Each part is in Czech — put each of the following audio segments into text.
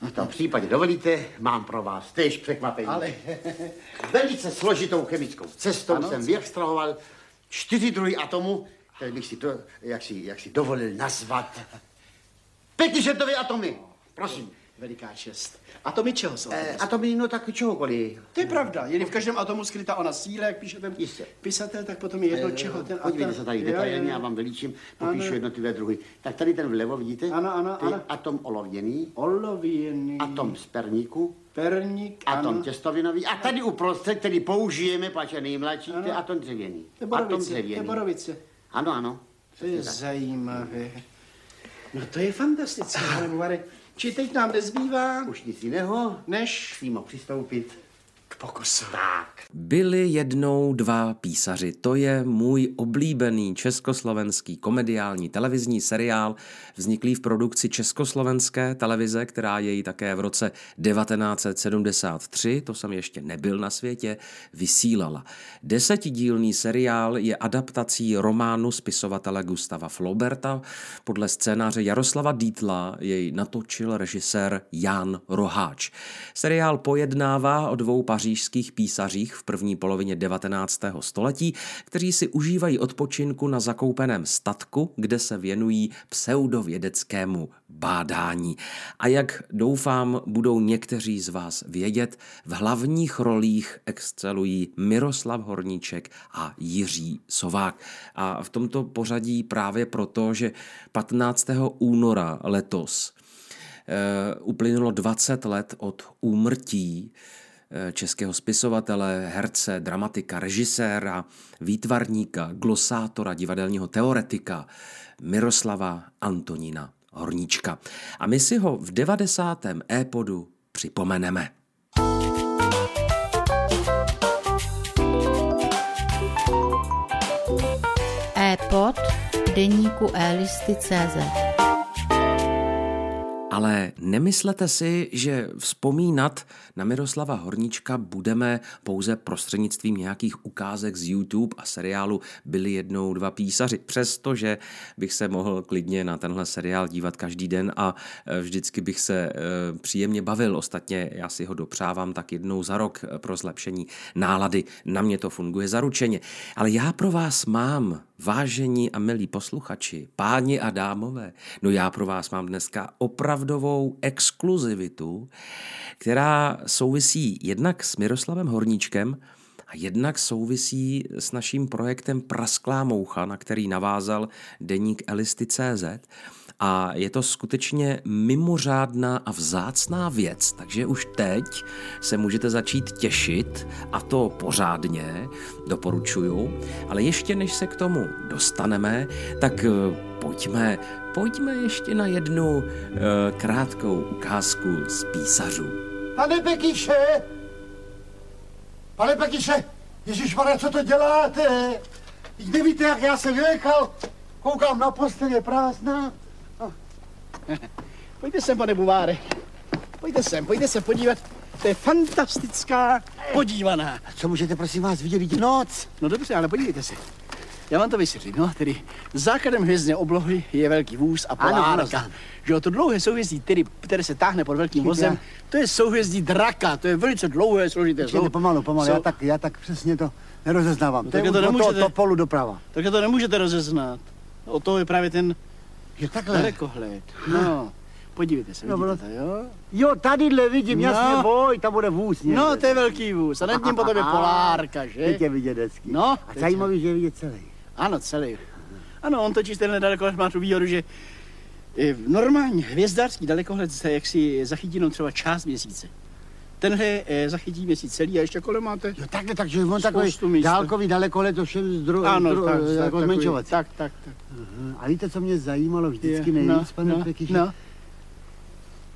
V tom případě dovolíte, mám pro vás též překvapení. Ale- Velice složitou chemickou cestou Ano, jsem vyextrahoval čtyři druhy atomů, které bych si, to, jak si, jak si dovolil nazvat. Pětižentové atomy. Prosím. Veliká čest. Atomy čeho jsou? Eh, atomy, no tak čehokoliv. To je pravda. Je v každém atomu skrytá ona síla, jak píše ten Jistě. pisatel, tak potom je jedno, čeho ten atom... Podívejte se tady detailně, já vám vylíčím, popíšu Ano. jednotlivé druhy. Tak tady ten vlevo, vidíte? Ano, ano, To ano. atom olověný, Olověný. atom z perníku, Perník, atom ano. těstovinový a tady uprostřed, který použijeme, pač je nejmladší, to je atom dřevěný. To je Atom borovice, to je dřevěný. borovice. Ano, ano. To je zajímavé. No to je fantastické, pane. Či teď nám nezbývá, Už nic jiného, než přímo přistoupit. K pokusu. Tak. Byli jednou dva písaři. To je můj oblíbený československý komediální televizní seriál, vzniklý v produkci československé televize, která jej také v roce 1973, to jsem ještě nebyl na světě, vysílala. Desetidílný seriál je adaptací románu spisovatele Gustava Flauberta. Podle scénáře Jaroslava Dítla jej natočil režisér Jan Roháč. Seriál pojednává o dvou pařížských písařích v první polovině 19. století, kteří si užívají odpočinku na zakoupeném statku, kde se věnují pseudovědeckému bádání. A jak doufám, budou někteří z vás vědět, v hlavních rolích excelují Miroslav Horníček a Jiří Sovák. A v tomto pořadí právě proto, že 15. února letos eh, uplynulo 20 let od úmrtí českého spisovatele, herce, dramatika, režiséra, výtvarníka, glosátora, divadelního teoretika Miroslava Antonína Horníčka. A my si ho v 90. e-podu připomeneme. e-pod deníku e-listy.cz Ale nemyslete si, že vzpomínat na Miroslava Horníčka budeme pouze prostřednictvím nějakých ukázek z YouTube a seriálu Byli jednou dva písaři. Přestože bych se mohl klidně na tenhle seriál dívat každý den a eh, vždycky bych se eh, příjemně bavil. Ostatně já si ho dopřávám tak jednou za rok eh, pro zlepšení nálady. Na mě to funguje zaručeně. Ale já pro vás mám Vážení a milí posluchači, páni a dámové, no já pro vás mám dneska opravdovou exkluzivitu, která souvisí jednak s Miroslavem Horníčkem a jednak souvisí s naším projektem Prasklá moucha, na který navázal deník Elisty.cz. A je to skutečně mimořádná a vzácná věc, takže už teď se můžete začít těšit a to pořádně, doporučuju. Ale ještě než se k tomu dostaneme, tak eh, pojďme, pojďme ještě na jednu eh, krátkou ukázku z písařů. Pane Pekiše! Pane Pekiše! Ježišmarja, co to děláte? Teď nevíte, jak já jsem vynechal. Koukám na postel, je prázdná. Pojďte sem, pane Buváre. Pojďte sem, pojďte se podívat. To je fantastická podívaná. Co můžete, prosím vás, vidět noc? No dobře, ale podívejte se. Já vám to vysvětlím. No, tedy základem hvězdné oblohy je velký vůz a Ano, ano, polárka. znám. že jo, to dlouhé souhvězdí, tedy, které se táhne pod velkým vozem, to je souhvězdí draka. To je velice dlouhé, složité. Počkejte, pomalu, pomalu, já tak, já tak přesně to nerozeznávám. No, to je to od toho nemůžete. topolu doprava. Takže to nemůžete rozeznat. O toho je právě ten Je takhle. dalekohled. No, podívejte se, No, vidíte bylo- to, jo? Jo, tadyhle vidím, No. jasně, boj, tam bude vůz někde. No, to je velký vůz. A nad ním potom je polárka, že? Teď je vidět hezky. No, A zajímavý, že je vidět celý. Ano, celý. Ano, on totiž tenhle dalekohled má tu výhodu, že eh, normální hvězdářský dalekohled se jaksi zachytí jenom třeba část měsíce. Tenhle eh, zachytí měsíc celý a ještě kolem máte? Jo, takhle, takže on takový Spoustu míst. dálkový dalekohled, to všem zdro, Ano, zdro, tak, tak, jako takový- zmenšovací. tak, tak, tak. Aha. A víte, co mě zajímalo vždycky Je, nejvíc, pane no, Pekyši? no.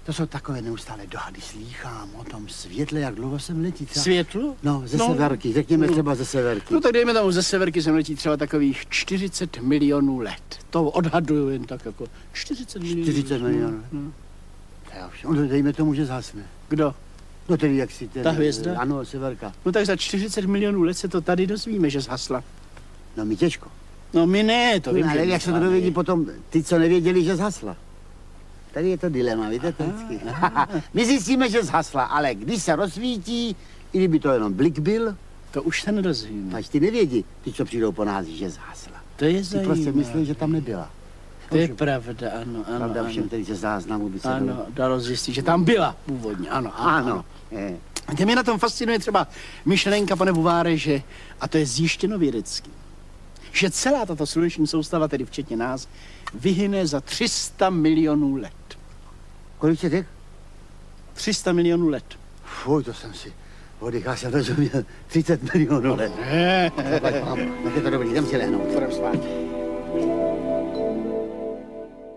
To jsou takové neustále dohady, slýchám o tom světle, jak dlouho sem letí. Třeba... Světlo? No, ze No. severky, řekněme No. třeba ze severky. No tak dejme tomu ze severky sem letí třeba takových 40 milionů let. To odhaduju jen tak jako 40 milionů. 40 milionů. No. To je ovšem- No, dejme tomu, že zhasne. Kdo? No tedy jak si ten... Ta hvězda? Ano, severka. No tak za 40 milionů let se to tady dozvíme, že zhasla. No mi těžko. No my ne, to vím, No, ale že jak se to dovědí potom ty, co nevěděli, že zhasla? tady je to dilema, víte to vždycky. My zjistíme, že zhasla, ale když se rozsvítí, i kdyby to jenom blik byl, To už se nedozvím. až ty nevědí, ty, co přijdou po nás, že zhasla. To je Ty zajímavé. prostě myslí, že tam nebyla. To je pravda, ano, ano. Pravda ano. všem, který ze záznamu by se Ano, dalo- dalo zjistit, že tam byla původně, ano. Ano. Eh, Víte, mě na tom fascinuje třeba myšlenka, pane Buváre, že, a to je zjištěno vědecky, že celá tato sluneční soustava, tedy včetně nás, vyhyne za 300 milionů let. Kolik jsi řekl? 300 milionů let. Fuj, to jsem si oddychal, jsem rozuměl. 30 milionů let. Ne. Tak je to dobrý, jdem si lehnout. budem spát.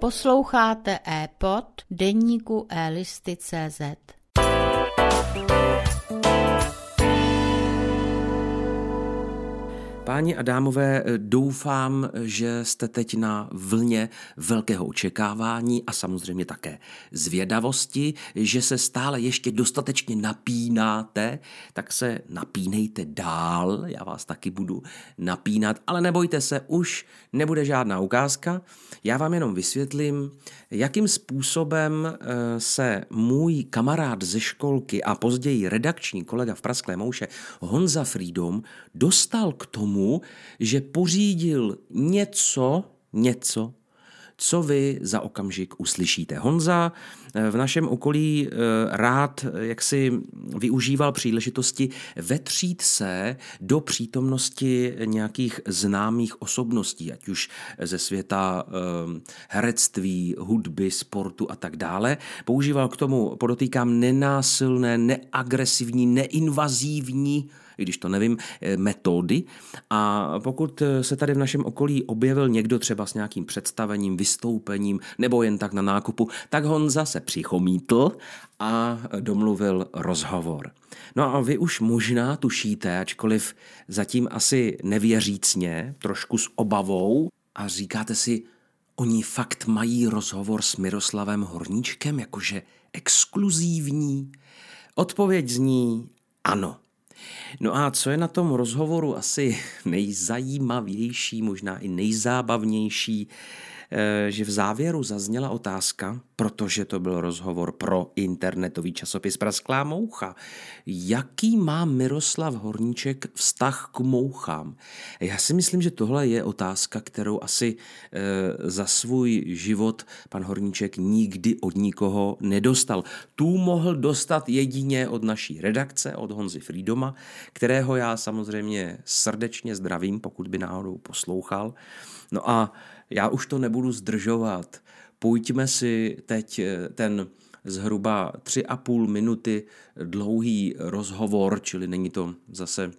Posloucháte e-pod deníku e-listy.cz. Páni a dámové, doufám, že jste teď na vlně velkého očekávání a samozřejmě také zvědavosti, že se stále ještě dostatečně napínáte, tak se napínejte dál, já vás taky budu napínat, ale nebojte se, už nebude žádná ukázka, já vám jenom vysvětlím, jakým způsobem eh, se můj kamarád ze školky a později redakční kolega v Prasklé mouše Honza Freedom dostal k tomu, že pořídil něco, něco, co vy za okamžik uslyšíte. Honza eh, v našem okolí eh, rád eh, jak si využíval příležitosti vetřít se do přítomnosti nějakých známých osobností, ať už ze světa herectví, hudby, sportu a tak dále. Používal k tomu, podotýkám, nenásilné, neagresivní, neinvazivní i když to nevím, eh, metody. A pokud eh, se tady v našem okolí objevil někdo třeba s nějakým představením, vystoupením nebo jen tak na nákupu, tak Honza se přichomítl a domluvil rozhovor. No a vy už možná tušíte, ačkoliv zatím asi nevěřícně, trošku s obavou a říkáte si, oni fakt mají rozhovor s Miroslavem Horníčkem, jakože exkluzívní? Odpověď zní ano. No a co je na tom rozhovoru asi nejzajímavější, možná i nejzábavnější, že v závěru zazněla otázka, protože to byl rozhovor pro internetový časopis Prasklá moucha. Jaký má Miroslav Horníček vztah k mouchám? Já si myslím, že tohle je otázka, kterou asi eh, za svůj život pan Horníček nikdy od nikoho nedostal. Tu mohl dostat jedině od naší redakce, od Honzy Freedoma, kterého já samozřejmě srdečně zdravím, pokud by náhodou poslouchal. No a já už to nebudu zdržovat. Pojďme si teď eh, ten zhruba tři a půl minuty dlouhý rozhovor, čili není to zase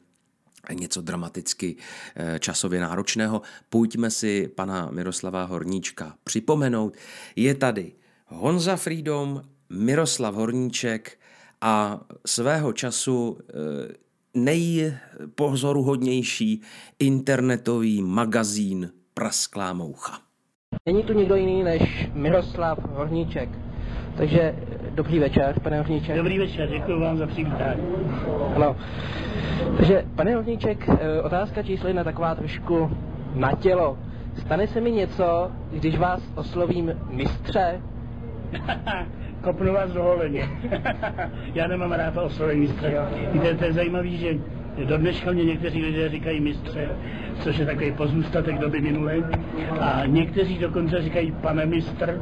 něco dramaticky eh, časově náročného. Pojďme si pana Miroslava Horníčka připomenout. Je tady Honza Freedom, Miroslav Horníček a svého času eh, nejpozoruhodnější internetový magazín Prasklá moucha. Není tu nikdo jiný než Miroslav Horníček. Takže dobrý večer, pane Horníček. Dobrý večer, děkuji vám za přivítání. Ano. Takže, pane Horníček, eh, otázka číslo jedna taková trošku na tělo. Stane se mi něco, když vás oslovím mistře? Kopnu vás do holeně. Já nemám rád to oslovení mistře. Víte, to je zajímavé, že do dneška mě někteří lidé říkají mistře, což je takový pozůstatek doby minulé. A někteří dokonce říkají pane mistr,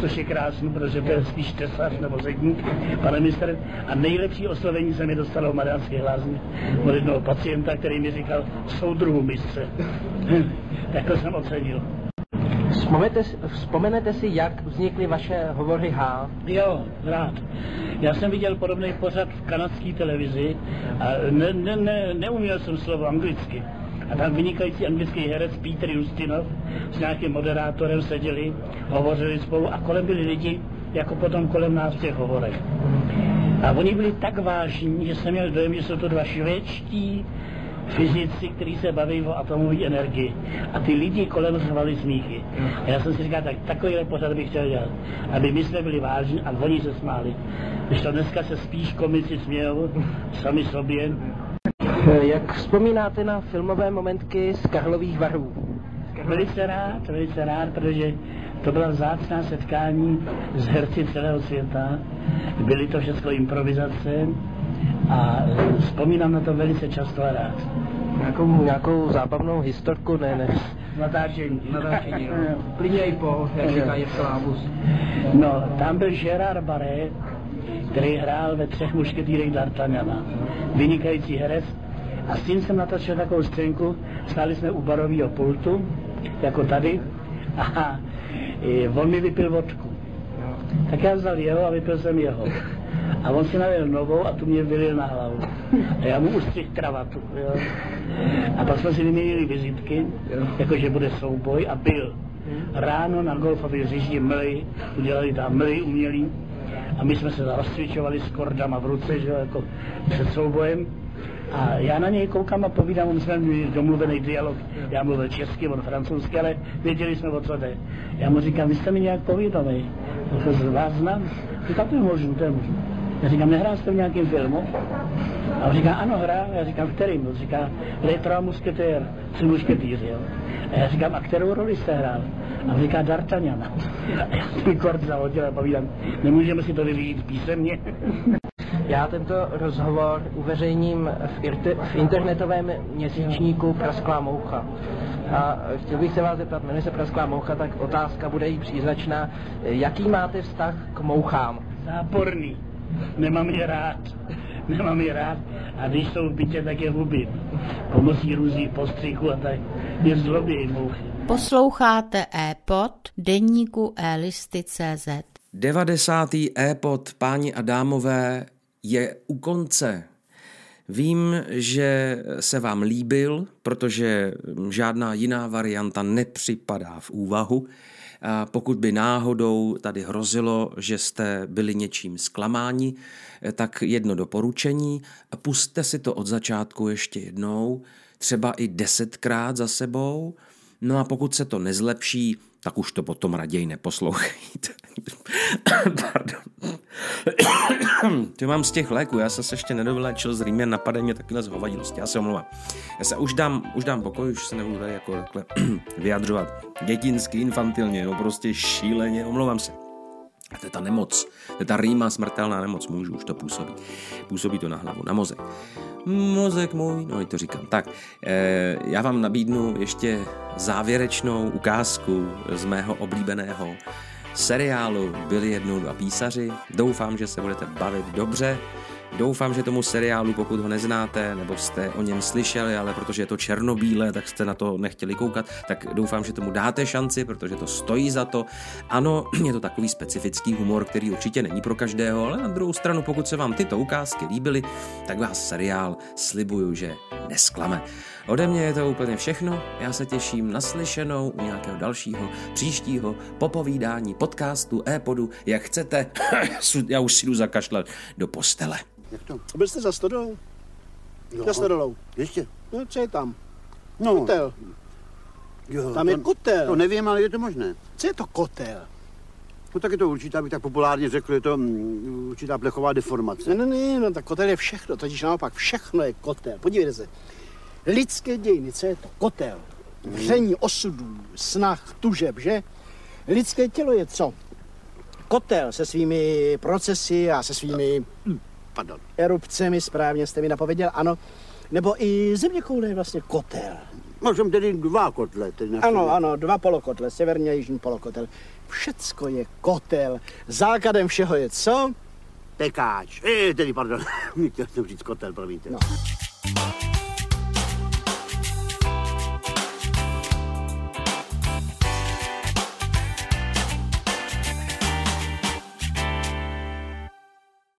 což je krásný, protože to je spíš tesař nebo zedník, pane mistr. A nejlepší oslovení se mi dostalo v Mariánské lázně od jednoho pacienta, který mi říkal soudruhu mistře. tak to jsem ocenil. Vzpomenete, si- vzpomenete si, jak vznikly vaše hovory H? Jo, rád. Já jsem viděl podobný pořad v kanadské televizi a ne, ne, ne, neuměl jsem slovo anglicky. A tam vynikající anglický herec Peter Justinov s nějakým moderátorem seděli, hovořili spolu a kolem byli lidi, jako potom kolem nás v těch hovorech. A oni byli tak vážní, že jsem měl dojem, že jsou to dva švédští fyzici, kteří se baví o atomové energii. A ty lidi kolem zvali smíchy. A já jsem si říkal, tak takovýhle pořad bych chtěl dělat. Aby my jsme byli vážní a oni se smáli. Když to dneska se spíš komici smějou sami sobě. Eh, Jak vzpomínáte na filmové momentky z Karlových varů? velice rád, velice rád, protože to byla vzácná setkání s herci celého světa. Byly to všechno improvizace a vzpomínám na to velice často a rád. Nějakou, nějakou zábavnou historku, ne, ne. Natáčení. Natáčení, jo. Klidně i po, jak říká Jirka Lábus. No, tam byl Gerard Barré, který hrál ve třech mušketýrech D'Artagnana. Vynikající herec. A s tím jsem natočil takovou scénku, stáli jsme u barového pultu, jako tady, a on mi vypil vodku. Tak já vzal jeho a vypil jsem jeho. A on si nalil novou a tu mě vylil na hlavu. A já mu ustřih kravatu. Jo. A pak jsme si vyměnili vizitky, jakože bude souboj a byl. Ráno na golfově hřišti mly, udělali tam mly umělý a my jsme se rozcvičovali s kordama v ruce, že jo, jako před soubojem. A já na něj koukám a povídám, my jsme měli domluvený dialog, já mluvil česky, on francouzsky, ale věděli jsme, o co jde. Já mu říkám, vy jste mi nějak jako z vás znám. Říkám, to je možný, to je možný. Já říkám, nehrál jste v nějakém filmu? A on říká, ano, hrál. Já říkám, v kterým? On říká, Les Trois Musketér, tři mušketýři, jo. A já říkám, a kterou roli jste hrál? A on říká, D'Artagnan. A já si kort zahodil a povídám, nemůžeme si to vyřídit písemně. Já tento rozhovor uveřejním v, irte, v internetovém měsíčníku Prasklá moucha. A chtěl bych se vás zeptat, jmenuje se Prasklá moucha, tak otázka bude jí příznačná. Jaký máte vztah k mouchám? Záporný. Nemám je rád. Nemám je rád. A když jsou v bytě, tak je hubím. Pomocí různých postřiků a tak. Je zlobí mouchy. Posloucháte e-pod deníku e-listy.cz 90. e-pod, páni a dámové, je u konce. Vím, že se vám líbil, protože žádná jiná varianta nepřipadá v úvahu. A pokud by náhodou tady hrozilo, že jste byli něčím zklamáni, tak jedno doporučení. Puste si to od začátku ještě jednou, třeba i desetkrát za sebou. No a pokud se to nezlepší, tak už to potom raději neposlouchejte. Pardon. Ty mám z těch léků, já jsem se ještě nedovléčil z rýmě, napadá mě takhle zhovadilosti, já se omlouvám. Já se už dám, už dám pokoj, už se nebudu tady jako takhle vyjadřovat dětinsky, infantilně, no prostě šíleně, omlouvám se. A to je ta nemoc, to je ta rýma smrtelná nemoc, můžu, už to působí. Působí to na hlavu, na mozek. Mozek můj, no i to říkám. Tak, eh, já vám nabídnu ještě závěrečnou ukázku z mého oblíbeného seriálu Byli jednou dva písaři. Doufám, že se budete bavit dobře. Doufám, že tomu seriálu, pokud ho neznáte, nebo jste o něm slyšeli, ale protože je to černobílé, tak jste na to nechtěli koukat, tak doufám, že tomu dáte šanci, protože to stojí za to. Ano, je to takový specifický humor, který určitě není pro každého, ale na druhou stranu, pokud se vám tyto ukázky líbily, tak vás seriál slibuju, že nesklame. Ode mě je to úplně všechno, já se těším na slyšenou u nějakého dalšího příštího popovídání podcastu, e-podu, jak chcete, já už si jdu zakašlat do postele. Jak to? Byl jste za stodou? Jo. Za stodolou. Ještě? No, co je tam? No, Kotel. jo, Tam je kotel. to nevím, ale je to možné. Co je to kotel? No tak je to určitá, bych tak populárně řekl, je to mm, určitá plechová deformace. Ne, ne, ne, no tak kotel je všechno, totiž naopak všechno je kotel. Podívejte se. Lidské dějiny, co je to? Kotel. Vření osudů, snah, tužeb, že? Lidské tělo je co? Kotel se svými procesy a se svými hm, Pardon. erupcemi, správně jste mi napověděl, ano. Nebo i země koule je vlastně kotel. Možná tedy dva kotle. Tedy Ano, ano, dva polokotle, severní a jižní polokotel. Všecko je kotel. Základem všeho je co? Pekáč. Eh, tedy pardon. Chtěl jsem říct kotel, promiňte. No.